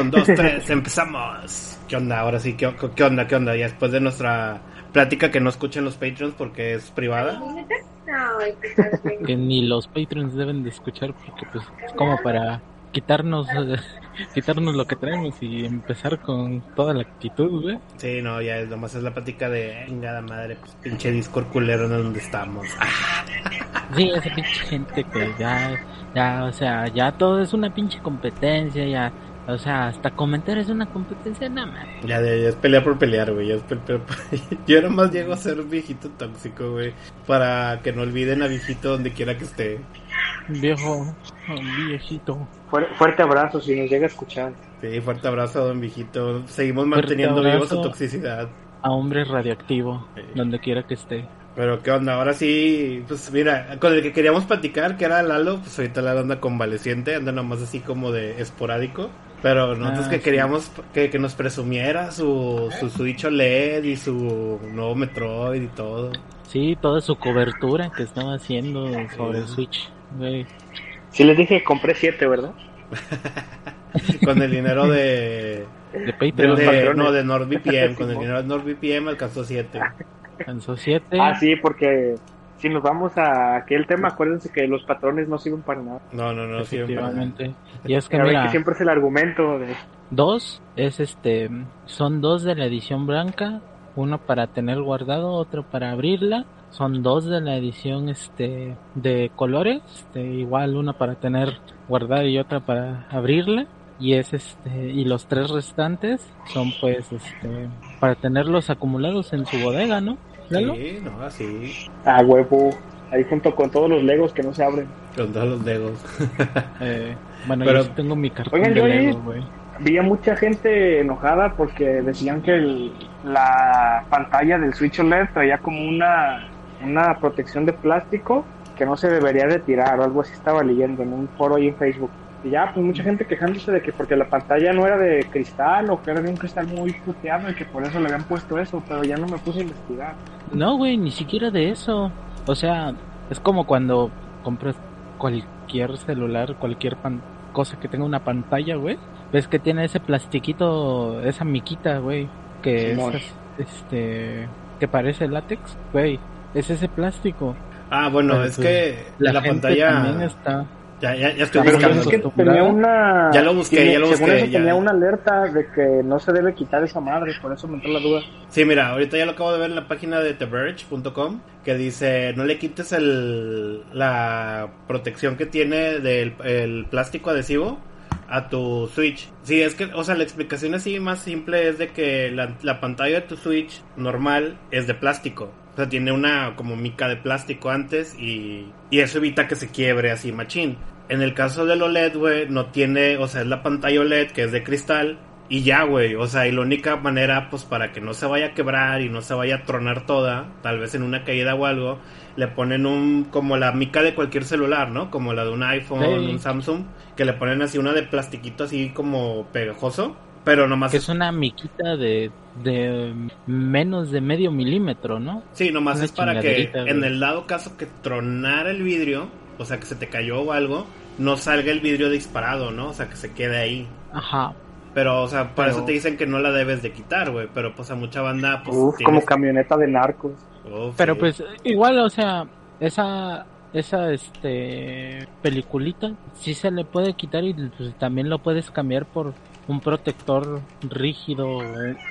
Un, dos, tres, empezamos. ¿Qué onda? Ahora sí, ¿qué, qué onda? ¿Qué onda? Ya después de nuestra plática que no escuchen los Patreons porque es privada. que ni los Patreons deben de escuchar porque pues es como para quitarnos quitarnos lo que traemos y empezar con toda la actitud, güey. Sí, no, ya es nomás es la plática de engada madre, pues pinche Discord culero en donde estamos. sí, esa pinche gente que ya, ya, o sea, ya todo es una pinche competencia, ya o sea, hasta comentar es una competencia nada más. Ya, ya, es pelear por pelear, güey. Yo nomás llego a ser viejito tóxico, güey. Para que no olviden a viejito donde quiera que esté. Viejo, viejito. fuerte abrazo si nos llega a escuchar. Sí, fuerte abrazo a don viejito. Seguimos manteniendo vivo su toxicidad. A hombre radioactivo, donde quiera que esté. Pero qué onda, ahora sí, pues mira, con el que queríamos platicar, que era Lalo, pues ahorita la anda convaleciente, anda nomás así como de esporádico. Pero nosotros ah, que queríamos que, que, nos presumiera su, su Switch OLED y su nuevo Metroid y todo. Sí, toda su cobertura que estaba haciendo sobre el Switch. Güey. Sí les dije que compré 7, ¿verdad? con el dinero de... De Patreon. no, de NordVPN. con el dinero de NordVPN alcanzó 7. Alcanzó 7. Ah, sí, porque si nos vamos a aquel tema, acuérdense que los patrones no sirven para nada. No, no, no sirven para nada. Y es que, mira, que siempre es el argumento de... Dos, es este, son dos de la edición blanca, uno para tener guardado, otro para abrirla. Son dos de la edición este de colores, este, igual una para tener guardada y otra para abrirla y es este y los tres restantes son pues este para tenerlos acumulados en su bodega, ¿no? Sí, no, así. Ah, huevo. Ahí junto con todos los legos que no se abren. Con todos los legos. eh, bueno, Pero, yo tengo mi cartón de Lego, güey. Vi a mucha gente enojada porque decían que la pantalla del Switch OLED traía como una, una protección de plástico que no se debería de tirar o algo así estaba leyendo en un foro ahí en Facebook. Y ya, pues mucha gente quejándose de que porque la pantalla no era de cristal o que era de un cristal muy puteado y que por eso le habían puesto eso, pero ya no me puse a investigar. No, güey, ni siquiera de eso. O sea, es como cuando compras cualquier celular, cualquier cosa que tenga una pantalla, güey. Ves que tiene ese plastiquito, esa miquita, güey, que es este que parece látex, güey. Es ese plástico. Ah, bueno, es que la, pantalla también está ya, ya, ya estoy buscando. tenía una... Ya lo busqué, ya lo busqué. Según eso tenía una alerta de que no se debe quitar esa madre, por eso me entró la duda. Sí, mira, ahorita ya lo acabo de ver en la página de TheVerge.com, que dice, no le quites el, la protección que tiene del el plástico adhesivo a tu Switch. Sí, es que, o sea, la explicación así más simple es de que la, la pantalla de tu Switch normal es de plástico. O sea, tiene una como mica de plástico antes y, y eso evita que se quiebre así machín. En el caso del OLED, güey, no tiene, o sea, es la pantalla OLED que es de cristal y ya, güey, o sea, y la única manera, pues, para que no se vaya a quebrar y no se vaya a tronar toda, tal vez en una caída o algo, le ponen un, como la mica de cualquier celular, ¿no? Como la de un iPhone, un Samsung, que le ponen así una de plastiquito así como pegajoso, pero nomás... Que es una miquita de, de menos de medio milímetro, ¿no? Sí, nomás es para que en el dado caso que tronara el vidrio, o sea, que se te cayó o algo, no salga el vidrio disparado, ¿no? O sea, que se quede ahí. Ajá. Pero, o sea, por eso te dicen que no la debes de quitar, güey. Pero, pues, a mucha banda, pues... Uf, como camioneta de narcos. pero, pues, igual, o sea, esa... Esa, este... Peliculita, sí se le puede quitar y pues, también lo puedes cambiar por un protector rígido.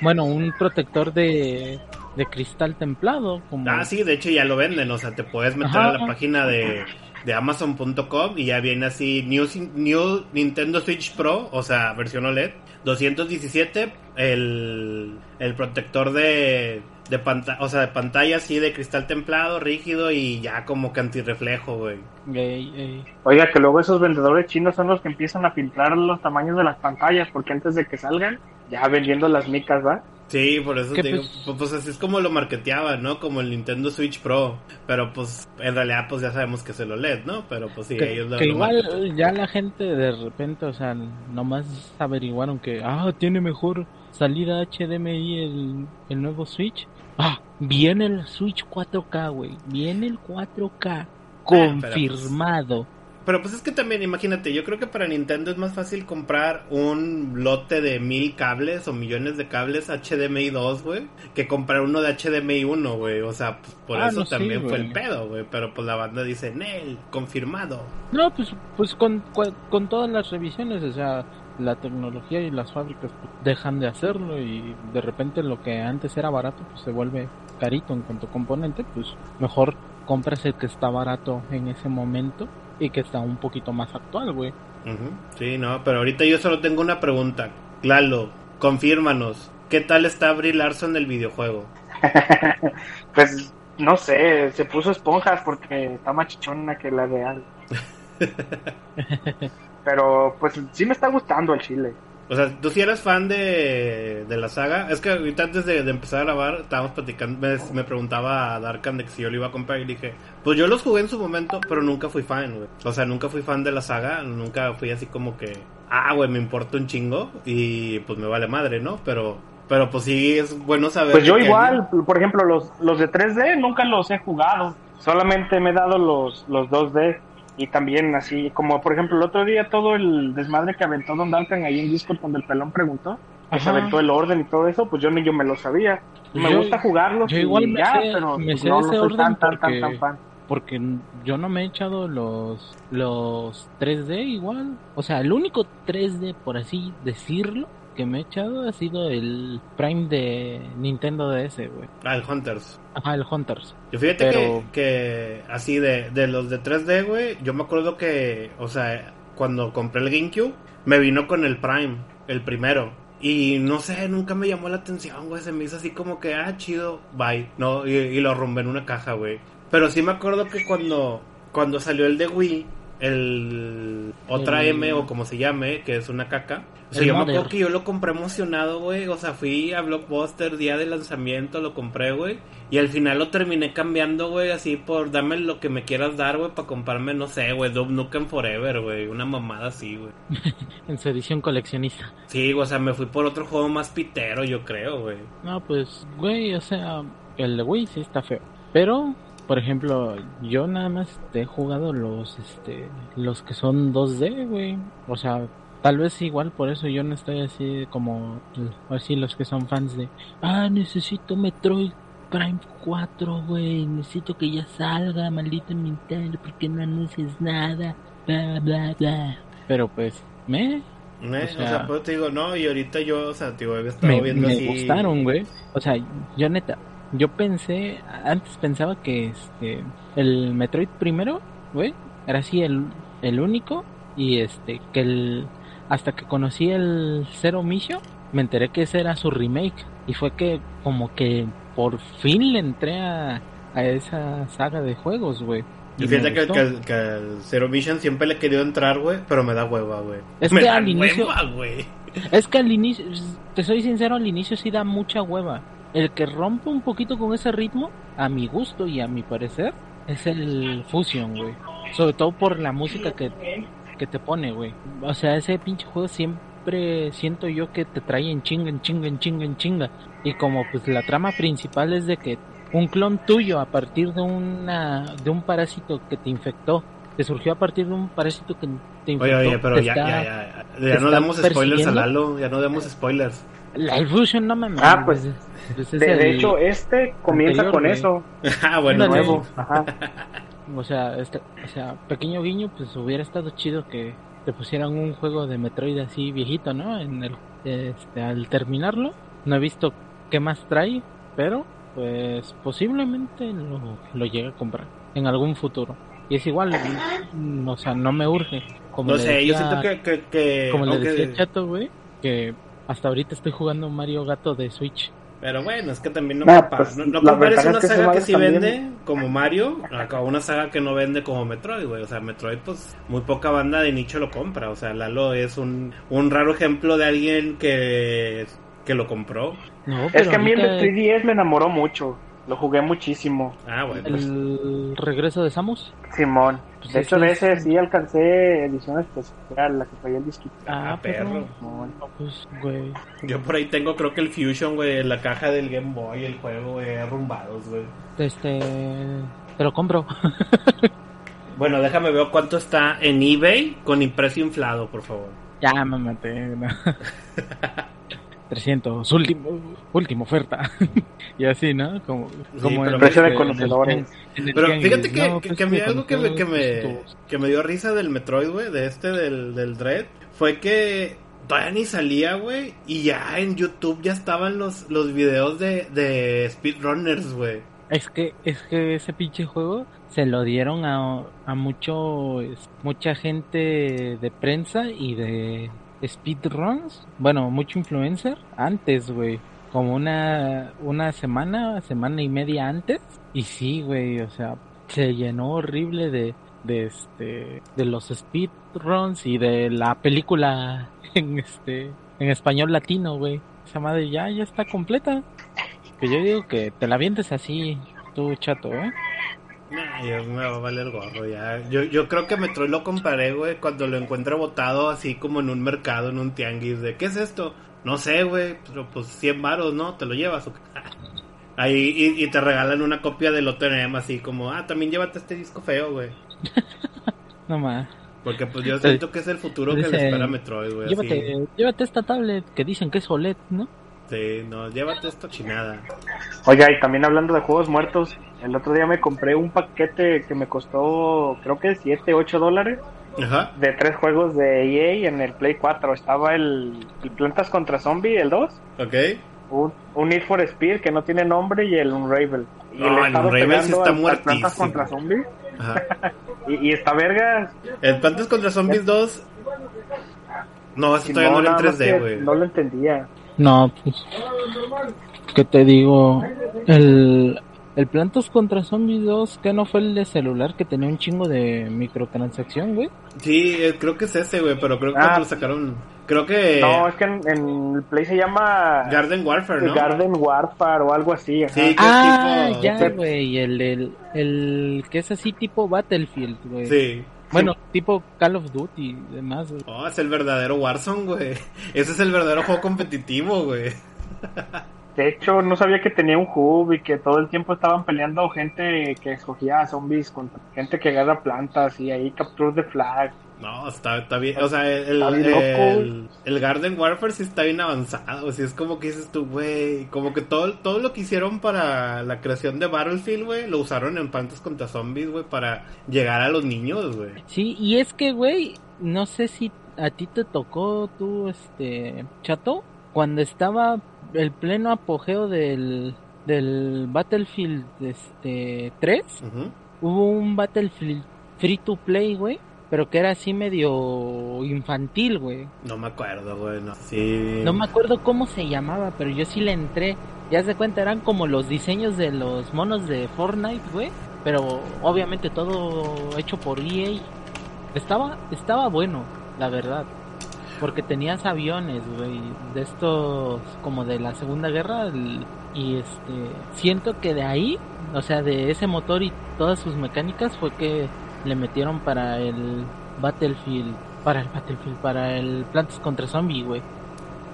Bueno, un protector de de cristal templado. Como... Ah, sí, de hecho ya lo venden, o sea, te puedes meter a la página de, de Amazon.com y ya viene así New, New Nintendo Switch Pro, o sea, versión OLED, 217, el, el protector de, de pantalla, o sea, de pantalla así de cristal templado, rígido y ya como que antirreflejo, güey. Oiga, que luego esos vendedores chinos son los que empiezan a filtrar los tamaños de las pantallas, porque antes de que salgan, ya vendiendo las micas, ¿va? Sí, por eso te digo, pues, pues, así es como lo marketeaban, ¿no? Como el Nintendo Switch Pro, pero pues en realidad pues ya sabemos que se lo LED, ¿no? Pero pues sí, ellos lo Que igual ya la gente de repente, o sea, nomás averiguaron que, ah, tiene mejor salida HDMI el, el nuevo Switch. Ah, viene el Switch 4K, güey, viene el 4K, ah, confirmado. Pero pues es que también, imagínate, yo creo que para Nintendo es más fácil comprar un lote de mil cables o millones de cables HDMI 2, güey, que comprar uno de HDMI 1, güey. O sea, pues, por Ah, eso no, sí, también fue el pedo, güey. Pero pues la banda dice, Nel, confirmado. No, pues, pues con, con, con todas las revisiones, o sea, la tecnología y las fábricas pues, dejan de hacerlo y de repente lo que antes era barato pues se vuelve carito en cuanto a componente, pues mejor compras el que está barato en ese momento y que está un poquito más actual, güey. Ujú. Sí, no, pero ahorita yo solo tengo una pregunta. Lalo, confírmanos. ¿Qué tal está Brie Larson el videojuego? Pues no sé, se puso esponjas porque está más chichona que la real. Pero pues sí me está gustando el chile. O sea, tú si eras fan de, de la saga. Es que ahorita antes de, de empezar a grabar, estábamos platicando. Me, me preguntaba a Darkan de que si yo lo iba a comprar. Y dije, pues yo los jugué en su momento, pero nunca fui fan, güey. O sea, nunca fui fan de la saga. Nunca fui así como que, ah, güey, me importa un chingo. Y pues me vale madre, ¿no? Pero, pero pues sí es bueno saber. Pues yo igual, por ejemplo, los, los de 3D nunca los he jugado. Solamente me he dado los, los 2D. Y también así, como por ejemplo el otro día todo el desmadre que aventó Don Duncan ahí en Discord cuando el pelón preguntó, que se aventó el orden y todo eso, pues yo ni yo me lo sabía. Me Yo- gusta jugarlos yo igual me ya, sé- pero me pues, sé no, ese no soy orden tan, tan, porque- tan, tan fan. Porque yo no me he echado los los 3D igual. O sea, el único 3D, por así decirlo, que me he echado ha sido el Prime de Nintendo DS, güey. Ah, el Hunters. Ajá, el Hunters. Yo fíjate Pero- que, que así de, de los de 3D, güey, yo me acuerdo que, o sea, cuando compré el GameCube, me vino con el Prime, el primero. Y no sé, nunca me llamó la atención, güey. Se me hizo así como que, ah, chido, bye. No, y, y lo rompé en una caja, güey. Pero sí me acuerdo que cuando, cuando salió el de Wii, el otra El- M o como se llame, que es una caca. O sea, El yo me Mother. acuerdo que yo lo compré emocionado, güey. O sea, fui a Blockbuster día de lanzamiento, lo compré, güey. Y al final lo terminé cambiando, güey, así por dame lo que me quieras dar, güey, para comprarme, no sé, güey, Duke Nukem Forever, güey. Una mamada así, güey. En su edición coleccionista. Sí, o sea, me fui por otro juego más pitero, yo creo, güey. No, pues, güey, o sea, el de Wii sí está feo. Pero, por ejemplo, yo nada más he jugado los, este, los que son 2D, güey. O sea, tal vez igual por eso yo no estoy así como, así los que son fans de, ah, necesito Metroid Prime 4, güey, necesito que ya salga, maldito Nintendo, porque no anuncias nada, bla, bla, bla. Pero pues, me, ¿Eh? O sea, sea, pues te digo, no, y ahorita yo, o sea, tío, había estado me, viendo me así. gustaron, güey. O sea, yo neta, yo pensé, antes pensaba que este, el Metroid primero, güey, era así el, el único y este, que el, hasta que conocí el Zero Mission, me enteré que ese era su remake y fue que como que por fin le entré a, a esa saga de juegos, güey. Y fíjate que, que, Zero Mission siempre le he querido entrar, güey, pero me da hueva, güey. Es me que da al inicio- hueva, güey. Es que al inicio, te soy sincero, al inicio sí da mucha hueva. El que rompe un poquito con ese ritmo, a mi gusto y a mi parecer, es el Fusion, güey. Sobre todo por la música que, que te pone, güey. O sea, ese pinche juego siempre siento yo que te trae en chinga, en chinga, en chinga, en chinga. Y como pues la trama principal es de que un clon tuyo a partir de una de un parásito que te infectó, que surgió a partir de un parásito que te infectó. Oye, oye, pero ya, está- ya, ya, ya, no damos spoilers a. Lalo, ya no damos spoilers. La el Fusion no me Ah, pues, pues es De, hecho, este comienza anterior, con güey. eso, ah, bueno, nuevo. Ajá. o sea, este, o sea, pequeño guiño, pues hubiera estado chido que te pusieran un juego de Metroid así viejito, ¿no? En el, este, al terminarlo, no he visto qué más trae, pero pues posiblemente lo, lo llegue a comprar en algún futuro. Y es igual, mm, o sea, no me urge. Como No le sé, yo siento que... que, que- Como le decía Chato, güey, que hasta ahorita estoy jugando Mario Gato de Switch. Pero bueno, es que también no, Nah, pues, no, compares una es que saga que sí también- vende como Mario a una saga que no vende como Metroid, güey. O sea, Metroid, pues muy poca banda de nicho lo compra. O sea, Lalo es un, un raro ejemplo de alguien que, que lo compró. No, Es que a mí el ahorita de 3DS me enamoró mucho. Lo jugué muchísimo, Ah, bueno. pues, el regreso de Samus. Simón. Pues De hecho, de ese ese es- sí alcancé edición especial, la que traía el disquito. Ah, perro. Simón. No, pues, güey. Yo por ahí tengo, creo que el Fusion, güey, la caja del Game Boy, el juego, güey, arrumbados, güey. Este. Te lo compro. Bueno, déjame ver cuánto está en eBay con impreso inflado, por favor. Ya me maté. no. 300, último, última oferta. y así, ¿no? Como, como pero en precio de este- conocedores. en el- en el Pero fíjate que, ¿no? que, a mí de algo que me, que, me, que me dio risa del Metroid, güey, de este, del, del Dread, fue que todavía ni salía, güey, y ya en YouTube ya estaban los, los videos de, de speedrunners, güey. Es que, es que ese pinche juego se lo dieron a, a mucho, mucha gente de prensa y de speedruns, bueno, mucho influencer antes, güey, como una, una semana, semana y media antes, y sí, güey, o sea, se llenó horrible de, de este, de los speedruns y de la película en este, en español latino, güey, esa madre ya, ya está completa. Que yo digo que te la vientes así, tú chato, ¿eh? Ya me va a valer gorro ya. Yo, yo creo que Metroid lo comparé, güey, cuando lo encuentro botado así como en un mercado, en un tianguis, de ¿qué es esto? No sé, güey, pero pues 100 varos, ¿no? ¿Te lo llevas o qué? Ahí, y, y te regalan una copia del OTM así como, ah, también llévate este disco feo, güey. No más. Porque pues yo siento que es el futuro que le espera a Metroid, güey. así. Llévate, llévate esta tablet que dicen que es OLED, ¿no? Sí, no, llévate esta chinada. Oiga, y también hablando de juegos muertos, el otro día me compré un paquete que me costó, creo que 7, 8 dólares, Ajá. de tres juegos de EA en el Play 4. Estaba el, el Plantas contra Zombie, el 2, Ok. un, un Need for Speed que no tiene nombre y el Unravel. Y No, el Unravel sí está al Plantas muertísimo. contra Zombie. Ajá. Y, y está verga. El Plantas contra Zombies 2. No, ese todavía no Simón, era en nada más 3D, que güey. No lo entendía. No, pues. ¿Qué te digo? El, el Plantos contra Zombies 2, que no fue el de celular que tenía un chingo de microtransacción, güey. Sí, eh, creo que es ese, güey, pero creo que Ah. lo sacaron. Creo que. No, es que en, en el Play se llama Garden Warfare, ¿no? Garden Warfare o algo así. ajá. Sí, que es Ah, tipo- ya, sí. güey. El, el, el que es así tipo Battlefield, güey. Sí. Bueno, tipo Call of Duty y demás, güey. Oh, es el verdadero Warzone, güey. Ese es el verdadero juego competitivo, güey. De hecho, no sabía que tenía un hub y que todo el tiempo estaban peleando gente que escogía zombies contra gente que agarra plantas y ahí capture the flag. No, está, está bien. O sea, el, el, el Garden Warfare sí está bien avanzado. Sí, es como que dices tú, güey. Como que todo, todo lo que hicieron para la creación de Battlefield, güey, lo usaron en Plantas contra Zombies, güey, para llegar a los niños, güey. Sí, y es que, güey, no sé si a ti te tocó tú, este, chato, cuando estaba el pleno apogeo del, del Battlefield, este, 3, Ujú. hubo un Battlefield free to play, güey, pero que era así medio infantil, güey. No me acuerdo, güey. No, sí. No me acuerdo cómo se llamaba, pero yo sí le entré. Ya se cuenta, eran como los diseños de los monos de Fortnite, güey. Pero obviamente todo hecho por EA. Estaba, estaba bueno, la verdad. Porque tenías aviones, güey, de estos como de la Segunda Guerra. el- y este, siento que de ahí, o sea, de ese motor y todas sus mecánicas fue que le metieron para el Battlefield, para el Battlefield, para el Plantas contra Zombie, güey.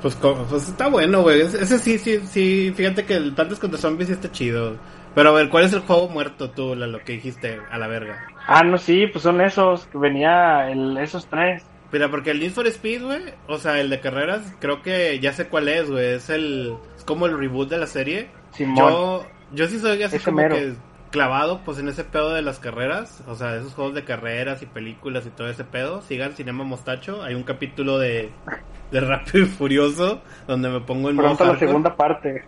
Pues, pues está bueno, güey. Ese ese sí, sí, sí. Fíjate que el Plantas contra Zombies sí está chido. Pero a ver, ¿cuál es el juego muerto tú, lo que dijiste a la verga? Ah, no, sí, pues son esos, que venía el, esos tres. Mira, porque el Need for Speed, güey, o sea, el de carreras, creo que ya sé cuál es, güey. Es el. Es como el reboot de la serie. Simón. Yo, yo sí soy así Ese como mero. que clavado, pues en ese pedo de las carreras. O sea, esos juegos de carreras y películas y todo ese pedo. Sigan Cinema Mostacho. Hay un capítulo de, de Rápido y Furioso donde me pongo en Pronto la segunda parte.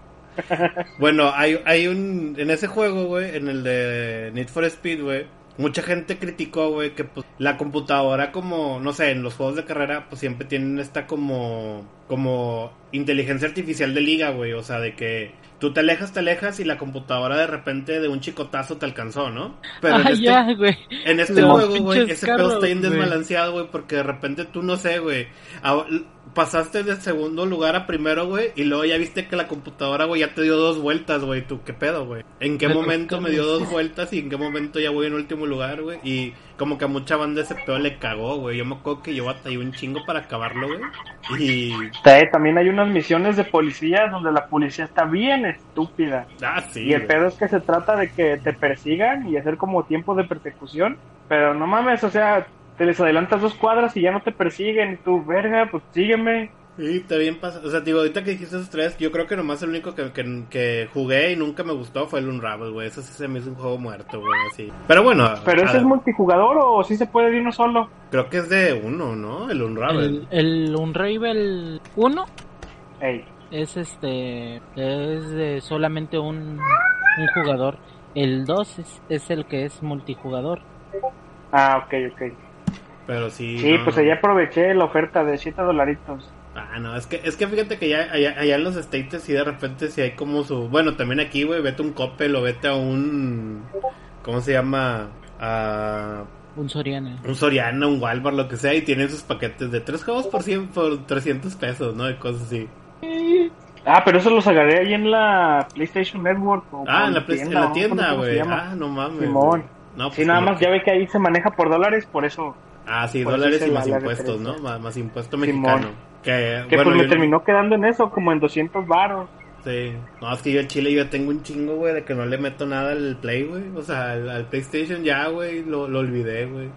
Bueno, hay, hay un. En ese juego, güey, en el de Need for Speed, güey. Mucha gente criticó, güey, que pues, la computadora, como, no sé, en los juegos de carrera, pues siempre tienen esta como. Como inteligencia artificial de liga, güey. O sea, de que tú te alejas, te alejas y la computadora de repente de un chicotazo te alcanzó, ¿no? Pero en ah, este, ya, güey. en este juego, güey, ese pedo está bien desbalanceado, güey, porque de repente tú no sé, güey. Pasaste de segundo lugar a primero, güey, y luego ya viste que la computadora, güey, ya te dio dos vueltas, güey. ¿Tú qué pedo, güey? ¿En qué momento me dio dos vueltas y en qué momento ya voy en último lugar, güey? Y como que a mucha banda ese pedo le cagó, güey. Yo me acuerdo que yo batallé un chingo para acabarlo, güey. Y. Ta- También hay unas misiones de policías donde la policía está bien estúpida. Ah, sí. y el pedo es que se trata de que te persigan y hacer como tiempo de persecución. Pero no mames, o sea, te les adelantas dos cuadras y ya no te persiguen. Y tú, verga, pues sígueme. Sí, está bien pasado. O sea, digo, ahorita que dijiste esos tres, yo creo que nomás el único que, que, que jugué y nunca me gustó fue el Unravel, güey. Ese sí se me hizo un juego muerto, güey, así. Pero bueno. ¿Pero ese es multijugador o sí se puede de uno solo? creo que es de uno, ¿no? El Unravel. El, el Unravel 1 Ey, es este es de solamente un, un jugador. El 2 es, es el que es multijugador. Ah, ok, ok. Pero sí. Sí, no. pues allá aproveché la oferta de 7 dolaritos. Ah, no, es que, es que fíjate que ya allá, allá en los States sí de repente sí hay como su... Bueno, también aquí, güey, vete a un Coppel o vete a un... ¿Cómo se llama? A Un Soriana. un Soriana, un Walmart, lo que sea, y tienen sus paquetes de tres juegos por 100, por 300 pesos, ¿no? Y cosas así. Ah, pero eso los agarré ahí en la PlayStation Network. o Ah, en la, Play- en la tienda, ¿Cómo se güey. Ah, no mames. Simón. No, Sí, pues nada como más, que- ya ve que ahí se maneja por dólares, por eso. Ah, sí, por dólares y más impuestos, ¿no? Más, más impuesto Simón. mexicano. Que, Que bueno, pues me yo- terminó quedando en eso, como en 200 varos. Sí. No, es que yo en Chile yo tengo un chingo, güey, de que no le meto nada al Play, güey. O sea, al, al PlayStation ya, güey, lo, lo olvidé, güey.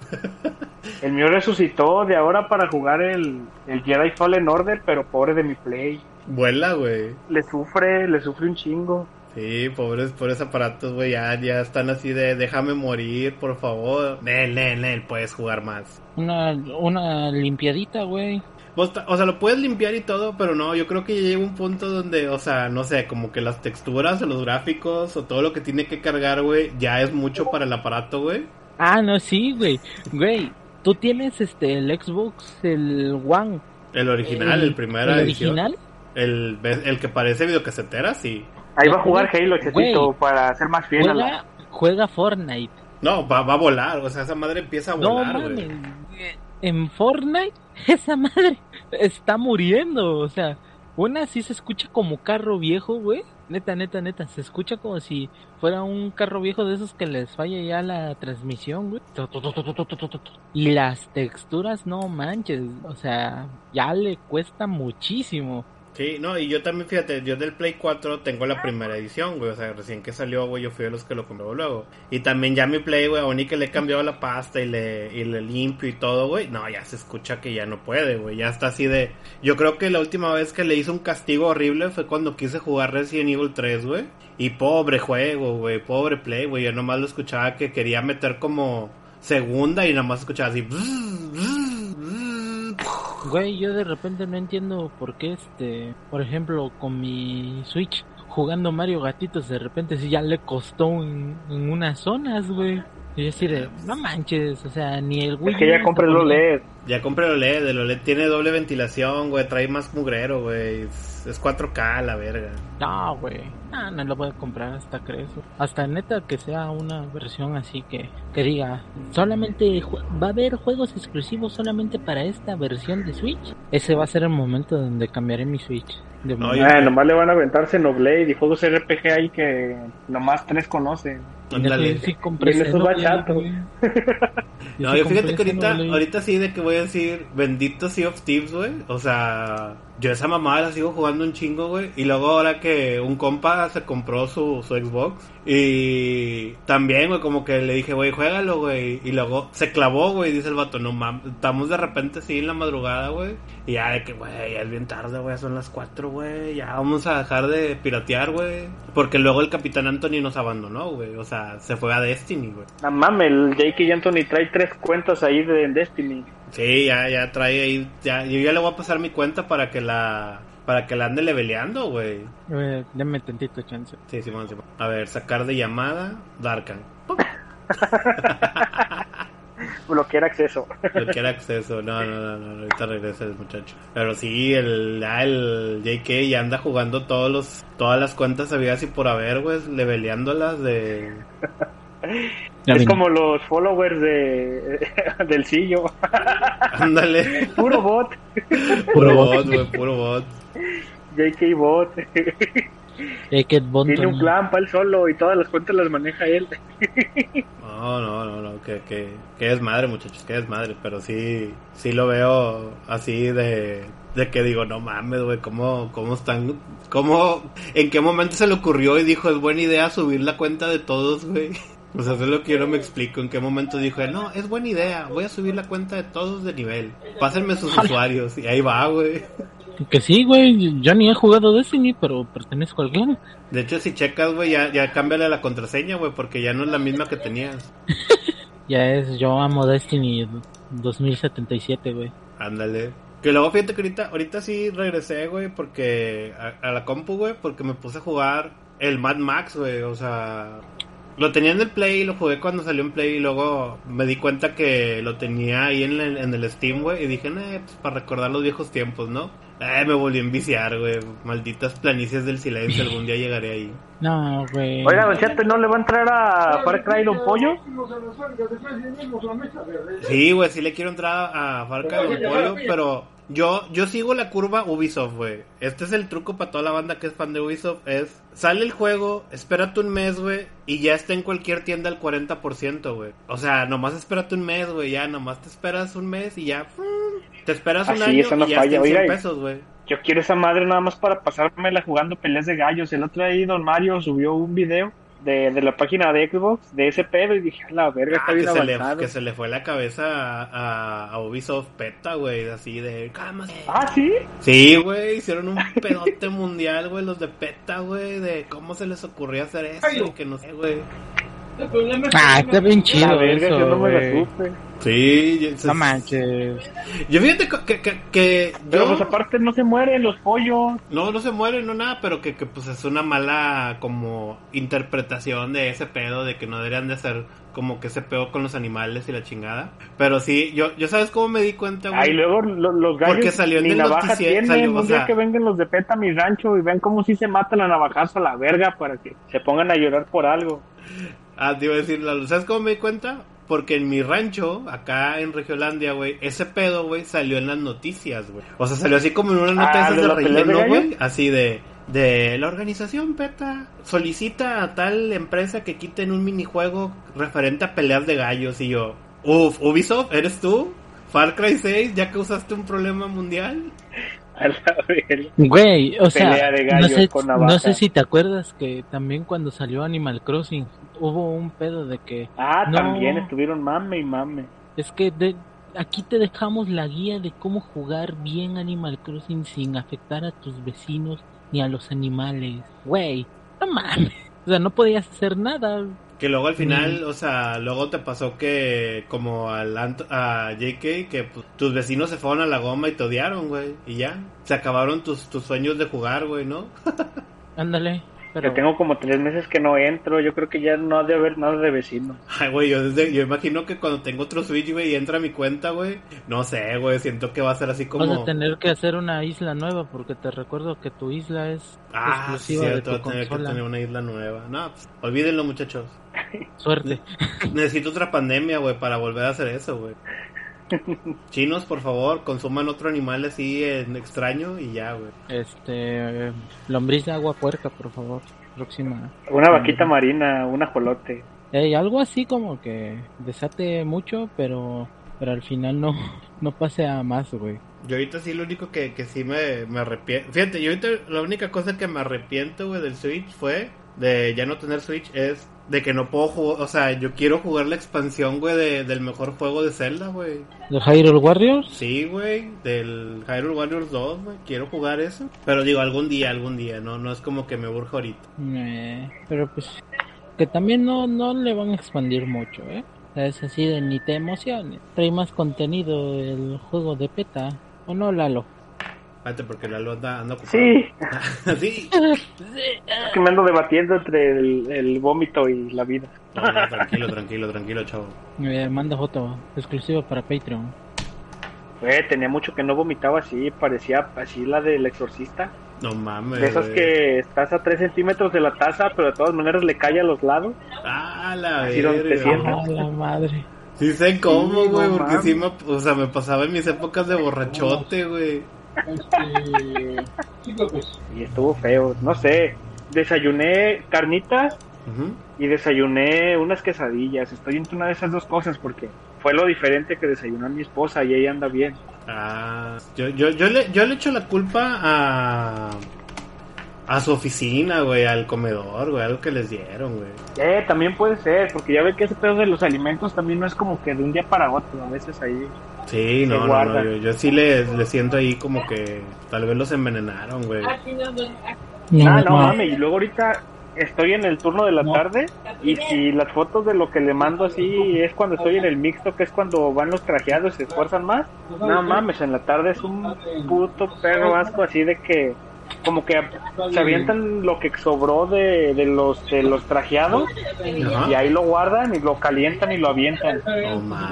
El mío resucitó de ahora para jugar el, el Jedi Fallen Order, pero pobre de mi Play. Vuela, güey. Le sufre, le sufre un chingo. Sí, pobres, pobres aparatos, güey, ya, ya están así de déjame morir, por favor. Nel, nel, nel, puedes jugar más. Una, una limpiadita, güey. O sea, lo puedes limpiar y todo, pero no, yo creo que ya llega un punto donde, o sea, no sé, como que las texturas o los gráficos o todo lo que tiene que cargar, güey, ya es mucho para el aparato, güey. Ah, no, sí, güey. Güey, tú tienes este el Xbox, el One. El original, el, primera el edición. original. El, el que parece videocasetera, sí. Ahí va a jugar Halo, Chetito, para ser más fiel a la... Juega, Fortnite. No, va, va a volar, o sea, esa madre empieza a No volar, mames. güey. En Fortnite, esa madre está muriendo. O sea, una sí se escucha como carro viejo, güey. Neta, neta, neta. Se escucha como si fuera un carro viejo de esos que les falla ya la transmisión, güey. Y las texturas, no manches. O sea, ya le cuesta muchísimo. Sí, no, y yo también, fíjate, yo del Play 4 tengo la primera edición, güey, o sea, recién que salió, güey, yo fui de los que lo compró luego. Y también ya mi Play, güey, aún y que le he cambiado la pasta y le, y le limpio y todo, güey, no, ya se escucha que ya no puede, güey, ya está así de... Yo creo que la última vez que le hice un castigo horrible fue cuando quise jugar Resident Evil 3, güey. Y pobre juego, güey, pobre Play, güey, yo nomás lo escuchaba que quería meter como segunda y nomás escuchaba así... Güey, yo de repente no entiendo por qué este, por ejemplo, con mi Switch jugando Mario Gatitos de repente sí ya le costó en, en unas zonas, güey. Y yo así de, no manches, o sea, ni el Wii Es que ya compré el OLED. Ya compré el OLED, el OLED tiene doble ventilación, güey, trae más mugrero, güey. Es, es 4K la verga. No, güey. Ah, no lo voy a comprar hasta crees. Hasta neta que sea una versión así que, que diga, solamente va a haber juegos exclusivos solamente para esta versión de Switch. Ese va a ser el momento donde cambiaré mi Switch. De No, Ah, nomás le van a aventar Xenoblade y juegos RPG ahí que nomás tres conocen. Ándale. eso sí compré Xenoblade, bachatos. güey. No, yo fíjate que ahorita, ahorita sí de que voy a decir, bendito Sea of Thieves, güey. O sea, yo esa mamada la sigo jugando un chingo, güey. Y luego ahora que un compa se compró su, su Xbox. Y también, güey, como que le dije, güey, juégalo, güey. Y luego se clavó, güey, dice el vato, no mames. Estamos de repente así en la madrugada, güey. Y ya de que, güey, ya es bien tarde, güey, son las 4, güey. Ya vamos a dejar de piratear, güey. Porque luego el Capitán Anthony nos abandonó, güey. O sea, se fue a Destiny, güey. No mames, el J.K. Anthony trae tres cuentas ahí de Destiny. Sí, ya, ya trae ahí, ya, yo ya le voy a pasar mi cuenta para que la, para que la ande leveleando, güey. Eh, Deme tantito chance. Sí, Simón, Simón. A ver, sacar de llamada, Darkan. Bloquear acceso. Bloquear acceso, no, no, no, no, ahorita regresa el muchacho. Pero sí, el, ya el JK ya anda jugando todos los, todas las cuentas habidas y por haber, güey, leveleándolas de... Es como los followers de del sillo. Ándale, Puro bot. puro bot, güey, puro bot. J.K. bot. Bonton. Tiene un clan para él solo y todas las cuentas las maneja él. No, no, no, no, que, que, que es madre, muchachos, que es madre, pero sí, sí lo veo así de, de que digo, no mames, güey, ¿cómo, cómo están, cómo, en qué momento se le ocurrió y dijo, es buena idea subir la cuenta de todos, güey? O sea, eso es lo que yo no me explico, en qué momento dijo, él, no, es buena idea, voy a subir la cuenta de todos de nivel, pásenme sus usuarios, y ahí va, güey. Que sí, güey, yo ni he jugado Destiny, pero pertenezco al clan. De hecho, si checas, güey, ya, ya cámbiale la contraseña, güey, porque ya no es la misma que tenías. Ya es, yo amo Destiny 2077, güey. Ándale. Que luego fíjate que ahorita, ahorita sí regresé, güey, porque a, a la compu, güey, porque me puse a jugar el Mad Max, güey, o sea, lo tenía en el Play y lo jugué cuando salió en Play y luego me di cuenta que lo tenía ahí en el, en el Steam, güey, y dije, eh, pues para recordar los viejos tiempos, ¿no? Eh, me volví a enviciar, güey, malditas planicies del silencio, algún día llegaré ahí. No, güey. Oiga, Don Cheto, ¿no le va a entrar a Far Cry Don Pollo? Sí, güey, sí le quiero entrar a Far Cry Don Pollo, pero yo, yo sigo la curva Ubisoft, güey. Este es el truco para toda la banda que es fan de Ubisoft. Es, sale el juego, espérate un mes, güey, y ya está en cualquier tienda al 40%, güey. O sea, nomás espérate un mes, güey, ya, nomás te esperas un mes y ya, mm, te esperas un Así, año eso no y ya falla, está en 100 oiga. pesos, güey. Yo quiero esa madre nada más para pasármela jugando peleas de gallos. El otro día Don Mario subió un video de, de la página de Xbox de ese pedo y dije, a la verga, está Ah, bien que, se le, que se le fue la cabeza a, a- a Ubisoft PETA, güey, así de, cálmate. Ah, ¿sí? Sí, güey, hicieron un pedote mundial, güey, los de PETA, güey, de cómo se les ocurrió hacer eso, que no sé, güey. Ah, está bien La chido verga, eso, yo no me la supe. Sí, No manches. yo fíjate que, que, que Pero yo, pues aparte no se mueren los pollos. no, no se mueren, no nada, pero que, que pues es una mala como interpretación de ese pedo, de que no deberían de hacer como que ese pedo con los animales y la chingada. Pero sí, yo, yo sabes cómo me di cuenta, güey. Ahí luego lo- los gallos Porque salió en ni el navaja tienen. salió, o un día sea- que vengan los de PETA a mi rancho y vean cómo sí se matan a navajazo a la verga para que se pongan a llorar por algo. Ah, te iba a decir, ¿sabes cómo me di cuenta? Porque en mi rancho, acá en Regiolandia, güey, ese pedo, güey, salió en las noticias, güey. O sea, salió así como en una nota Ah, ¿de de la pelea de relleno, güey. Así de, de la organización PETA solicita a tal empresa que quiten un minijuego referente a peleas de gallos. Y yo, uff, Ubisoft, ¿eres tú? Far Cry 6, ya causaste un problema mundial. A la verga. Güey, o sea, no sé, no si te acuerdas que también cuando salió Animal Crossing hubo un pedo de que Ah, No. también estuvieron mame y mame. es que de, aquí te dejamos la guía de cómo jugar bien Animal Crossing sin afectar a tus vecinos ni a los animales. Güey, no mames. O sea, no podías hacer nada. Que luego al final, Mm. o sea, luego te pasó que, como al Ant- a JK, que pues, tus vecinos se fueron a la goma y te odiaron, güey. Y ya, se acabaron tus, tus sueños de jugar, güey, ¿no? Ándale. Pero Yo tengo como tres meses que no entro. Yo creo que ya no ha de haber nada de vecino. Ay, güey, yo, desde, yo imagino que cuando tengo otro Switch, güey, y entra a mi cuenta, güey, no sé, güey, siento que va a ser así como... vas a tener que hacer una isla nueva porque te recuerdo que tu isla es Ah, sí, exclusiva de cierto, tu voy a tener que consola. tener una isla nueva. No, pues, olvídenlo, muchachos. Suerte. Necesito otra pandemia, güey, para volver a hacer eso, güey. Chinos, por favor, consuman otro animal así en extraño y ya, güey. Este, lombriz de agua puerca, por favor. Próxima. Una vaquita marina, un ajolote. Ey, algo así como que desate mucho, pero pero al final no no pase a más, güey. Yo ahorita sí lo único que, que sí me, me arrepiento. Fíjate, yo ahorita la única cosa que me arrepiento, güey, del Switch fue de ya no tener Switch es de que no puedo jugar, o sea, yo quiero jugar la expansión, güey, de, del mejor juego de Zelda, güey. ¿De Hyrule Warriors? Sí, güey, del Hyrule Warriors 2, güey, quiero jugar eso. Pero digo, algún día, algún día, no no es como que me urge ahorita. Eh, pero pues que también no no le van a expandir mucho, ¿eh? O sea, Es así de ni te emociones. Trae más contenido el juego de PETA. ¿O no, Lalo? Espérate, porque la anda, anda ocupado. Sí, sí. es que me ando debatiendo entre el, el vómito y la vida. No, no, tranquilo, tranquilo, tranquilo, chavo. Eh, manda foto exclusiva para Patreon. Güey, tenía mucho que no vomitaba así, parecía así la del exorcista. No mames. De esas que estás a 3 centímetros de la taza, pero de todas maneras le cae a los lados. Ah, la Así donde te sientas. Ah, la madre. Sí sé cómo, Sí, güey, no porque mames. sí me, o sea, me pasaba en mis épocas de borrachote, güey. Y estuvo feo, no sé. desayuné carnitas y desayuné unas quesadillas. Estoy entre una de esas dos cosas porque fue lo diferente que desayunó mi esposa y ella anda bien. Ah, yo, yo, yo, le, yo le echo la culpa a. A su oficina, güey, al comedor, güey, algo que les dieron, güey. Eh, también puede ser, porque ya ve que ese pedo de los alimentos también no es como que de un día para otro, a veces ahí. Sí, no, no, no, yo, yo sí le, le siento ahí como que tal vez los envenenaron, güey. Ah, no mames, y luego ahorita estoy en el turno de la tarde y si las fotos de lo que le mando así es cuando estoy en el mixto, que es cuando van los trajeados y se esfuerzan más, no mames, en la tarde es un puto perro asco así de que como que se avientan lo que sobró de, de los de los trajeados Ajá. y ahí lo guardan y lo calientan y lo avientan.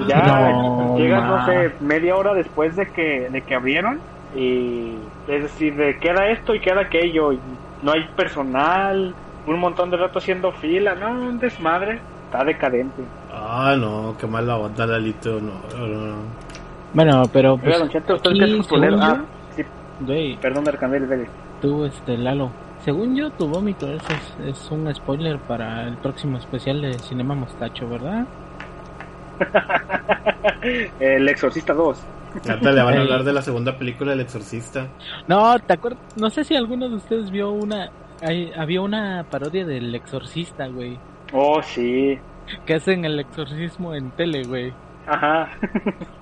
Ya No, llegas, no sé, media hora después de que, de que abrieron y es decir, de queda esto y queda aquello y no hay personal, un montón de rato haciendo fila, no, un desmadre, está decadente. Ah, no, qué mala onda, Lalito, no, no, no. Bueno, pero pues, Oiga, Don Cheto, usted aquí, que es futbolero, según ah, sí, perdón, Arcandel, dele. Tú, este, Lalo, según yo, tu vómito es, es, es un spoiler para el próximo especial de Cinema Mostacho, ¿verdad? El Exorcista 2. Ahorita le van a hablar de la segunda película del Exorcista. No, ¿te acuerdas? No sé si alguno de ustedes vio una... hay- había una parodia del exorcista, güey. Oh, sí. Que hacen el exorcismo en tele, güey. Ajá.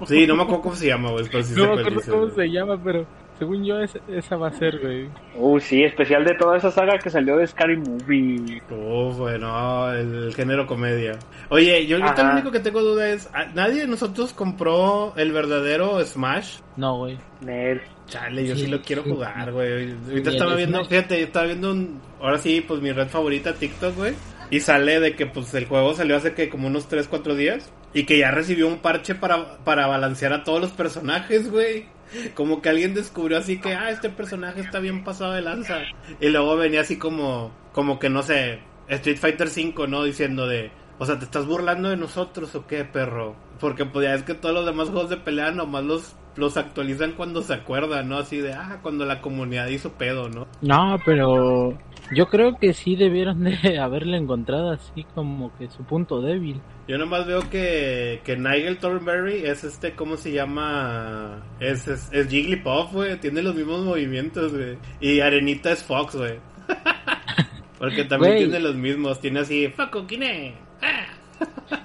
Sí, no me acuerdo cómo se llama, güey, pero sí sé No me acuerdo cómo güey. se llama, pero según yo es- esa va a ser, güey. Uh, sí, especial de toda esa saga que salió de Scary Movie. Uf, bueno, el género comedia. Oye, yo ahorita lo único que tengo duda es, ¿a- ¿nadie de nosotros compró el verdadero Smash? No, güey. Nel. Chale, yo sí, Sí, lo quiero jugar, güey. Ahorita estaba viendo, Smash. fíjate, yo estaba viendo un, ahora sí, pues mi red favorita, TikTok, güey. Y sale de que pues el juego salió hace que como unos 3, 4 días. Y que ya recibió un parche para, para balancear a todos los personajes, güey. Como que alguien descubrió así que, ah, este personaje está bien pasado de lanza. Y luego venía así como, como que no sé, Street Fighter 5, ¿no? Diciendo de, o sea, ¿te estás burlando de nosotros o qué, perro? Porque pues ya es que todos los demás juegos de pelea nomás los, los actualizan cuando se acuerdan, ¿no? Así de, ah, cuando la comunidad hizo pedo, ¿no? No, pero yo creo que sí debieron de haberle encontrado así como que su punto débil. Yo nomás veo que, que Nigel Thornberry es este, ¿cómo se llama? Es, es, es Jigglypuff, güey. Tiene los mismos movimientos, güey. Y Arenita es Fox, güey. Porque también tiene los mismos. Tiene así, Faco Kine. Ah.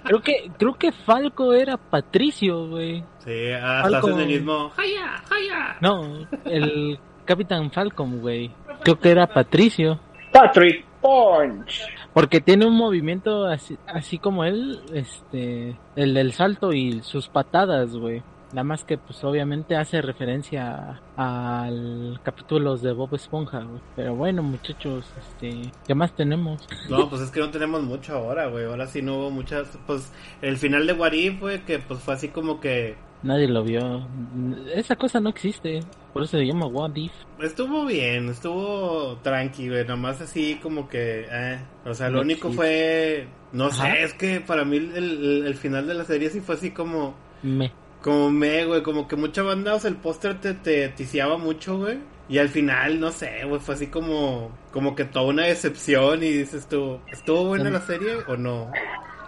Creo que creo que Falco era Patricio, güey. Sí, hasta Falco. hacen el mismo. ¡Haya! ¡Haya! No, el Capitán Falcon, güey. Creo que era Patricio. Patrick Punch. Porque tiene un movimiento así, así como él, este, el del salto y sus patadas, güey. Nada más que, pues, obviamente hace referencia al capítulos de Bob Esponja, güey. Pero bueno, muchachos, este, ¿qué más tenemos? No, pues es que no tenemos mucho ahora, güey. Ahora sí no hubo muchas. Pues el final de Warif, güey, que pues fue así como que. Nadie lo vio. Esa cosa no existe. Por eso se llama What If. Estuvo bien, estuvo tranqui, güey. Nomás así como que. Eh. O sea, lo No único existe. fue. No Ajá. sé, es que para mí el, el- el final de la serie sí fue así como. Me. Como me, güey. Como que mucha banda, o sea, el póster te, te ticiaba mucho, güey. Y al final, no sé, güey, fue así como. Como que toda una decepción. Y dices tú, ¿estuvo buena la serie o no?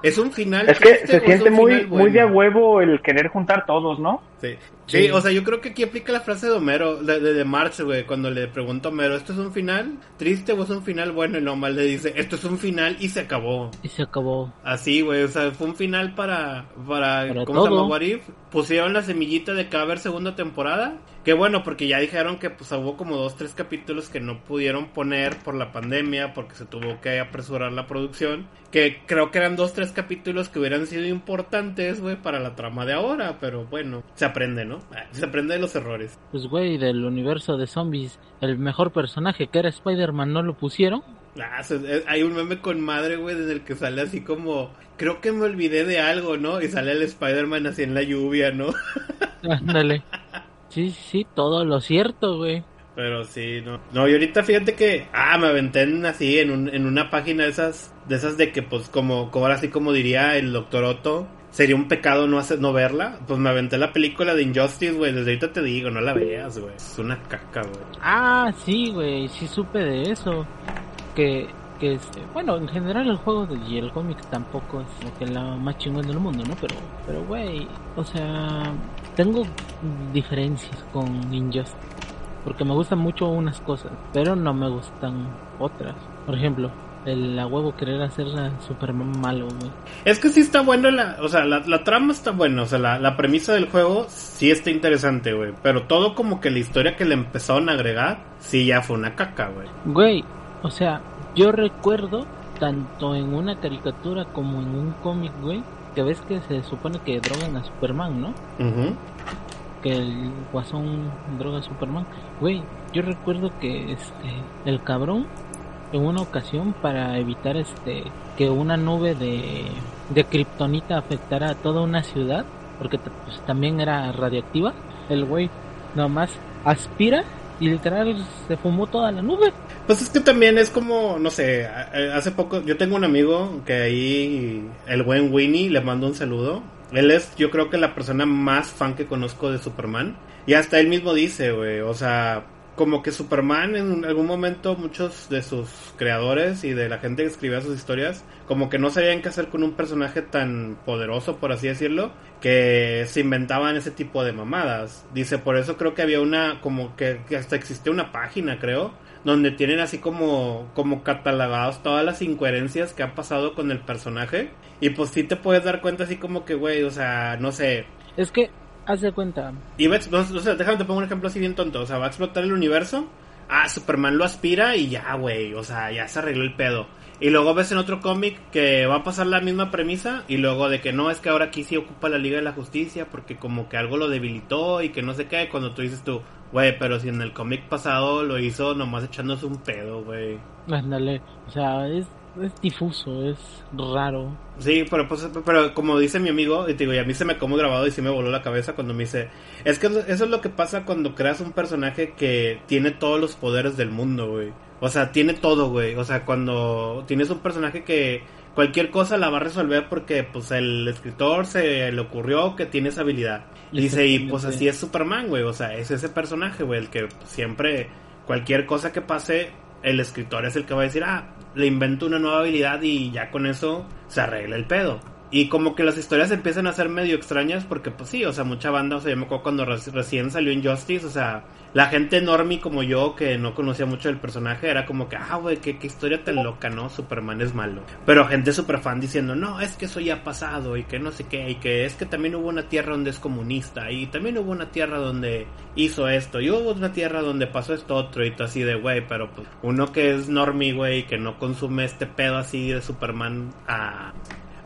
¿Es un final Es que triste se es siente muy, final muy de a bueno? huevo el querer juntar todos, ¿no? Sí. Sí, Sí. o sea, yo creo que aquí aplica la frase de Homero, de, de, de March, güey, cuando le pregunto a Homero, ¿esto es un final triste o es un final bueno? Y nomás le dice, esto es un final y se acabó. Y se acabó. Así, güey, o sea, fue un final para, para, Para ¿cómo se todo. llama? What If? Pusieron la semillita de que va a haber segunda temporada. Que bueno, porque ya dijeron que pues hubo como dos, tres capítulos que no pudieron poner por la pandemia, porque se tuvo que apresurar la producción. Que creo que eran dos, tres capítulos que hubieran sido importantes, güey, para la trama de ahora. Pero bueno, se aprende, ¿no? Ah, Se aprende de los errores. Pues, güey, del universo de zombies, el mejor personaje que era Spider-Man no lo pusieron. Ah, eh, hay un meme con madre, güey, en el que sale así como, creo que me olvidé de algo, ¿no? Y sale el Spider-Man así en la lluvia, ¿no? Ándale. Sí, sí, todo lo cierto, güey. Pero sí, no. No, y ahorita fíjate que, ah, me aventé en, así en, un, en una página de esas, de esas de que, pues, como, como ahora sí como diría el doctor Otto, sería un pecado no hacer, no verla. Pues me aventé la película de Injustice, güey, desde ahorita te digo, no la veas, güey. Es una caca, güey. Ah, sí, güey, sí supe de eso. que que este, bueno, en general el juego de y el cómic tampoco es lo que la más chingón del mundo, ¿no? Pero, pero güey, o sea, tengo diferencias con Injustice. Porque me gustan mucho unas cosas, pero no me gustan otras. Por ejemplo, el a huevo querer hacer a Superman malo, güey. Es que sí está bueno, la, o sea, la, la trama está buena, o sea, la, la premisa del juego sí está interesante, güey. Pero todo como que la historia que le empezaron a agregar, sí ya fue una caca, güey. Güey, o sea, yo recuerdo, tanto en una caricatura como en un cómic, güey, que ves que se supone que drogan a Superman, ¿no? Ujú. Que el guasón droga a Superman. Güey, yo recuerdo que este el cabrón en una ocasión para evitar este que una nube de de kriptonita afectara a toda una ciudad, porque pues, también era radiactiva, el güey nomás aspira y literal se fumó toda la nube. Pues es que también es como, no sé, hace poco, yo tengo un amigo que ahí, el buen Winnie, le mando un saludo. Él es, yo creo que la persona más fan que conozco de Superman. Y hasta él mismo dice, güey, o sea, como que Superman en algún momento muchos de sus creadores y de la gente que escribía sus historias, como que no sabían qué hacer con un personaje tan poderoso, por así decirlo, que se inventaban ese tipo de mamadas. Dice, por eso creo que había una, como que, que hasta existía una página, creo, donde tienen así como, como catalogados todas las incoherencias que han pasado con el personaje. Y pues sí te puedes dar cuenta así como que, güey, o sea, no sé, Es que haz de cuenta, y va no, no sé, déjame te pongo un ejemplo así bien tonto. O sea, va a explotar el universo. Ah, Superman lo aspira y ya, güey. O sea, ya se arregló el pedo. Y luego ves en otro cómic que va a pasar la misma premisa. Y luego de que no, es que ahora aquí sí ocupa la Liga de la Justicia. Porque como que algo lo debilitó y que no sé qué. Cuando tú dices tú, güey, pero si en el cómic pasado lo hizo nomás echándose un pedo, güey. ándale, o sea, es, es difuso, es raro. Sí, pero, pues, pero como dice mi amigo, y te digo, y a mí se me como grabado y sí me voló la cabeza cuando me dice, es que eso es lo que pasa cuando creas un personaje que tiene todos los poderes del mundo, güey. O sea, tiene todo, güey. O sea, cuando tienes un personaje que cualquier cosa la va a resolver porque pues el escritor se le ocurrió que tiene esa habilidad. Y dice, y pues así es Superman, güey. O sea, es ese personaje, güey, el que siempre, cualquier cosa que pase, el escritor es el que va a decir, ah, le invento una nueva habilidad y ya con eso se arregla el pedo. Y como que las historias empiezan a ser medio extrañas porque pues sí, o sea, mucha banda, o sea, yo me acuerdo cuando reci- recién salió Injustice, o sea, la gente normie como yo que no conocía mucho del personaje era como que, ah, güey, qué, qué historia tan loca, ¿no? Superman es malo. Pero gente super fan diciendo, no, es que eso ya ha pasado y que no sé qué, y que es que también hubo una tierra donde es comunista y también hubo una tierra donde hizo esto y hubo otra tierra donde pasó esto otro y tú así de, güey, pero pues uno que es normie, güey, que no consume este pedo así de Superman a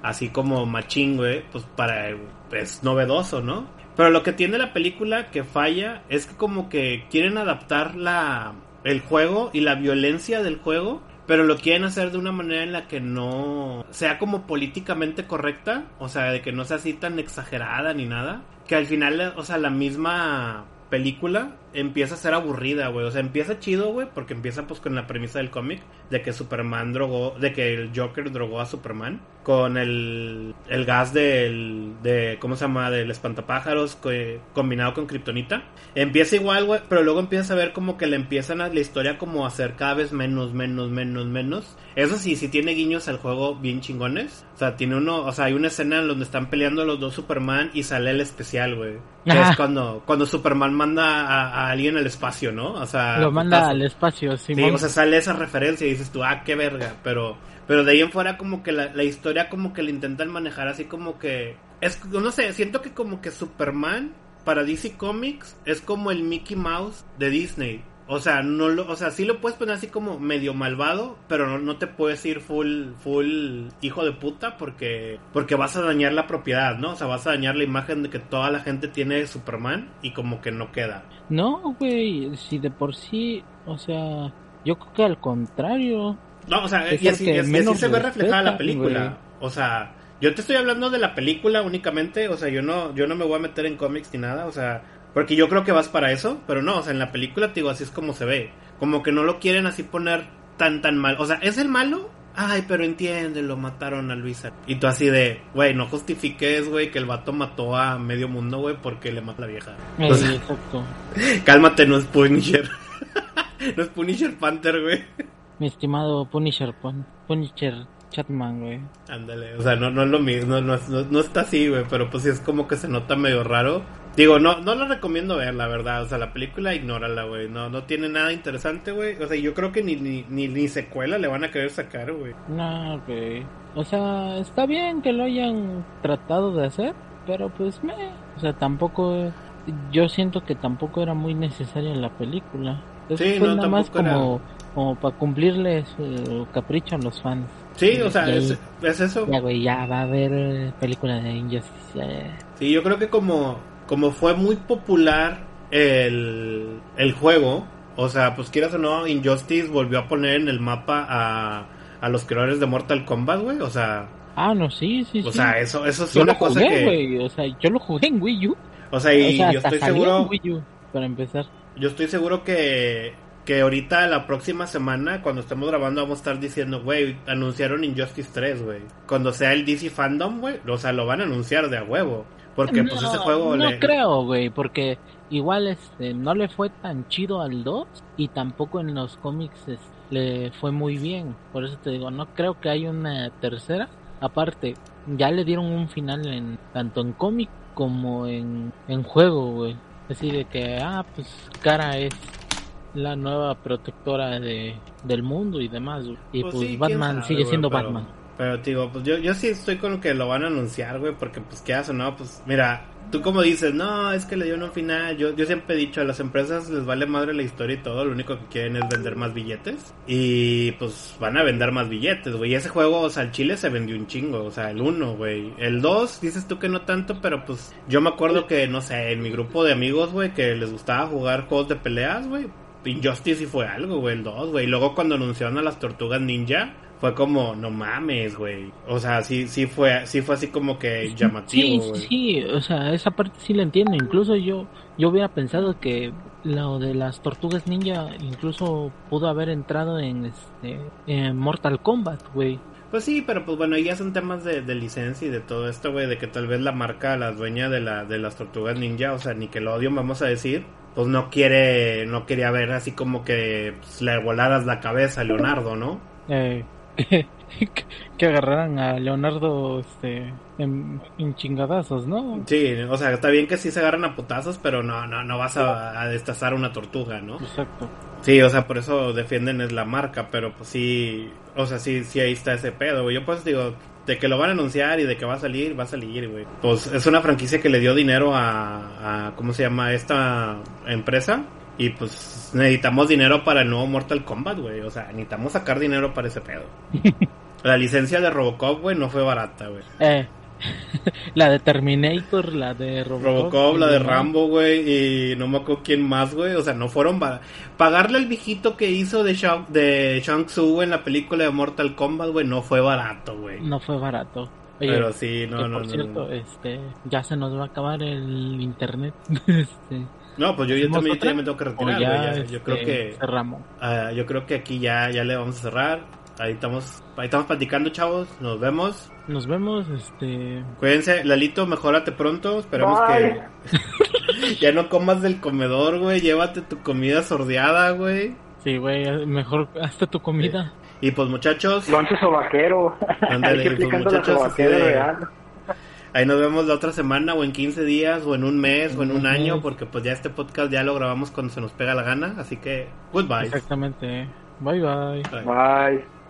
así como machín, güey, pues para es novedoso, ¿no? Pero lo que tiene la película que falla es que como que quieren adaptar la el juego y la violencia del juego, pero lo quieren hacer de una manera en la que no sea como políticamente correcta, o sea, de que no sea así tan exagerada ni nada, que al final, o sea, la misma película empieza a ser aburrida, güey. O sea, empieza chido, güey, porque empieza pues con la premisa del cómic de que Superman drogó, de que el Joker drogó a Superman con el, el gas del, de, ¿cómo se llama? Del espantapájaros que- combinado con kriptonita. Empieza igual, güey, pero luego empieza a ver como que le empiezan a la historia como a hacer cada vez menos, menos, menos, menos. Eso sí, sí tiene guiños al juego bien chingones. O sea, tiene uno, o sea, hay una escena en donde están peleando los dos Superman y sale el especial, güey. Que es cuando, cuando Superman manda a, a alguien al espacio, ¿no? O sea, Lo manda putazo. al espacio, Sí, Simón. o sea, sale esa referencia y dices tú, ah, qué verga, pero pero de ahí en fuera como que la, la historia como que le intentan manejar así como que es no sé, siento que como que Superman para DC Comics es como el Mickey Mouse de Disney. O sea, no lo, o sea, sí lo puedes poner así como medio malvado, pero no, no te puedes ir full, full hijo de puta porque, porque vas a dañar la propiedad, ¿no? O sea, vas a dañar la imagen de que toda la gente tiene de Superman y como que no queda. No, güey, si de por sí, o sea, yo creo que al contrario. No, o sea, Es y así, y así- y menos así se ve reflejada la película. O sea, yo te estoy hablando de la película únicamente, o sea, yo no, yo no me voy a meter en cómics ni nada, o sea, porque yo creo que vas para eso, pero no, o sea, en la película, te digo, así es como se ve. Como que no lo quieren así poner tan, tan mal. O sea, ¿es el malo? Ay, pero entiende, lo mataron a Luisa. Y tú así de, güey, no justifiques, güey, que el vato mató a medio mundo, güey, porque le mató a la vieja. Eh, O sea, exacto. cálmate, no es Punisher. no es Punisher Panther, güey. mi estimado Punisher, Pun- Punisher Chatman, güey. Ándale, o sea, no, no es lo mismo, no, no, no, no está así, güey, pero pues sí es como que se nota medio raro. Digo, no, no lo recomiendo ver, la verdad, o sea, la película ignórala, güey, no, no tiene nada interesante, güey, o sea, yo creo que ni, ni, ni, ni secuela le van a querer sacar, güey. No, güey. O sea, está bien que lo hayan tratado de hacer, pero pues me. O sea, tampoco. Yo siento que tampoco era muy necesaria la película. Eso Sí, fue no, nada más era. como, como para cumplirle su capricho a los fans. Sí, o sea, Y es, es eso. Ya, güey, ya va a haber eh, película de Injustice. eh. Sí, yo creo que como, como fue muy popular el, el juego, o sea, pues quieras o no, Injustice volvió a poner en el mapa a, a los creadores de Mortal Kombat, güey, o sea, Ah, no, sí, sí, o sí. sea, eso, eso es yo una lo cosa jugué, que. O sea, yo lo jugué en Wii U. o sea, y o sea, yo estoy seguro, en Wii U, para empezar. yo estoy seguro que, que ahorita la próxima semana, cuando estemos grabando, vamos a estar diciendo, güey, anunciaron Injustice 3, güey, cuando sea el DC Fandom, güey, o sea, lo van a anunciar de a huevo, porque pues juego no le... creo, güey, porque igual este no le fue tan chido al 2 y tampoco en los cómics es- le fue muy bien. Por eso te digo, no creo que haya una tercera. Aparte, ya le dieron un final en tanto en cómic como en, en juego, güey. Así de que, ah, pues Cara es la nueva protectora de, del mundo y demás. Y pues, sí, quién Batman sabe, sigue siendo pero- Batman. Pero, digo, pues yo, yo sí estoy con lo que lo van a anunciar, güey, porque pues qué hace, ¿no? Pues mira, tú como dices, no, es que le dieron un final. Yo, yo siempre he dicho, a las empresas les vale madre la historia y todo, lo único que quieren es vender más billetes. Y pues van a vender más billetes, güey. Y ese juego, o sea, el Chile se vendió un chingo, o sea, el 1, güey. El 2, dices tú que no tanto, pero pues yo me acuerdo que, no sé, en mi grupo de amigos, güey, que les gustaba jugar juegos de peleas, güey. Injustice sí fue algo, güey, el 2, güey. Y luego cuando anunciaron a las tortugas ninja, fue como, no mames, güey. O sea, sí, sí fue, sí fue así como que llamativo, sí, güey. sí, o sea, esa parte sí la entiendo. Incluso yo, yo hubiera pensado que lo de las tortugas ninja incluso pudo haber entrado en este en Mortal Kombat, güey. Pues sí, pero pues bueno, ya son temas de, de licencia y de todo esto, güey, de que tal vez la marca, la dueña de la de las tortugas ninja, o sea, Nickelodeon, vamos a decir, pues no quiere, no quería ver así como que pues, le volaras la cabeza a Leonardo, ¿no? Eh, que, agarraran a Leonardo este en, en chingadazos, ¿no? Sí, o sea, está bien que sí se agarran a putazos, pero no, no, no vas a, a destazar una tortuga, ¿no? Exacto. Sí, o sea, por eso defienden es la marca, pero pues sí, o sea, sí, sí ahí está ese pedo, güey. Yo pues digo, de que lo van a anunciar y de que va a salir, va a salir, güey. Pues es una franquicia que le dio dinero a, a ¿cómo se llama? Esta empresa. Y pues necesitamos dinero para el nuevo Mortal Kombat, güey. O sea, necesitamos sacar dinero para ese pedo. La licencia de Robocop, güey, no fue barata, güey. Eh, la de Terminator, la de Robocop, Robocop, la de. Rambo, güey, y no me acuerdo quién más, güey. O sea, no fueron ba- pagarle al viejito que hizo de Shang, de Shang güey, en la película de Mortal Kombat, güey, no fue barato, güey. No fue barato. Oye, Pero sí, no, que no, por no, cierto, no. este, ya se nos va a acabar el internet. este, No, pues yo, yo ¿hacemos también, ya me tengo que o retirar, ya, güey. ya- yo este, creo que, cerramos. ah, yo creo que aquí ya, ya le vamos a cerrar. Ahí estamos, ahí estamos platicando, chavos. Nos vemos. Nos vemos, este, Cuídense, Lalito, mejórate pronto. Esperemos Bye. que ya no comas del comedor, güey. Llévate tu comida sordeada, güey. sí, güey, mejor hasta tu comida. Y pues muchachos, Lonche sobaquero. Ándale, Hay que pues, muchachos, de- real. Ahí nos vemos la otra semana o en 15 días o en un mes o en un año porque pues ya este podcast ya lo grabamos cuando se nos pega la gana, así que goodbye. Exactamente. Bye bye. Bye. Bye.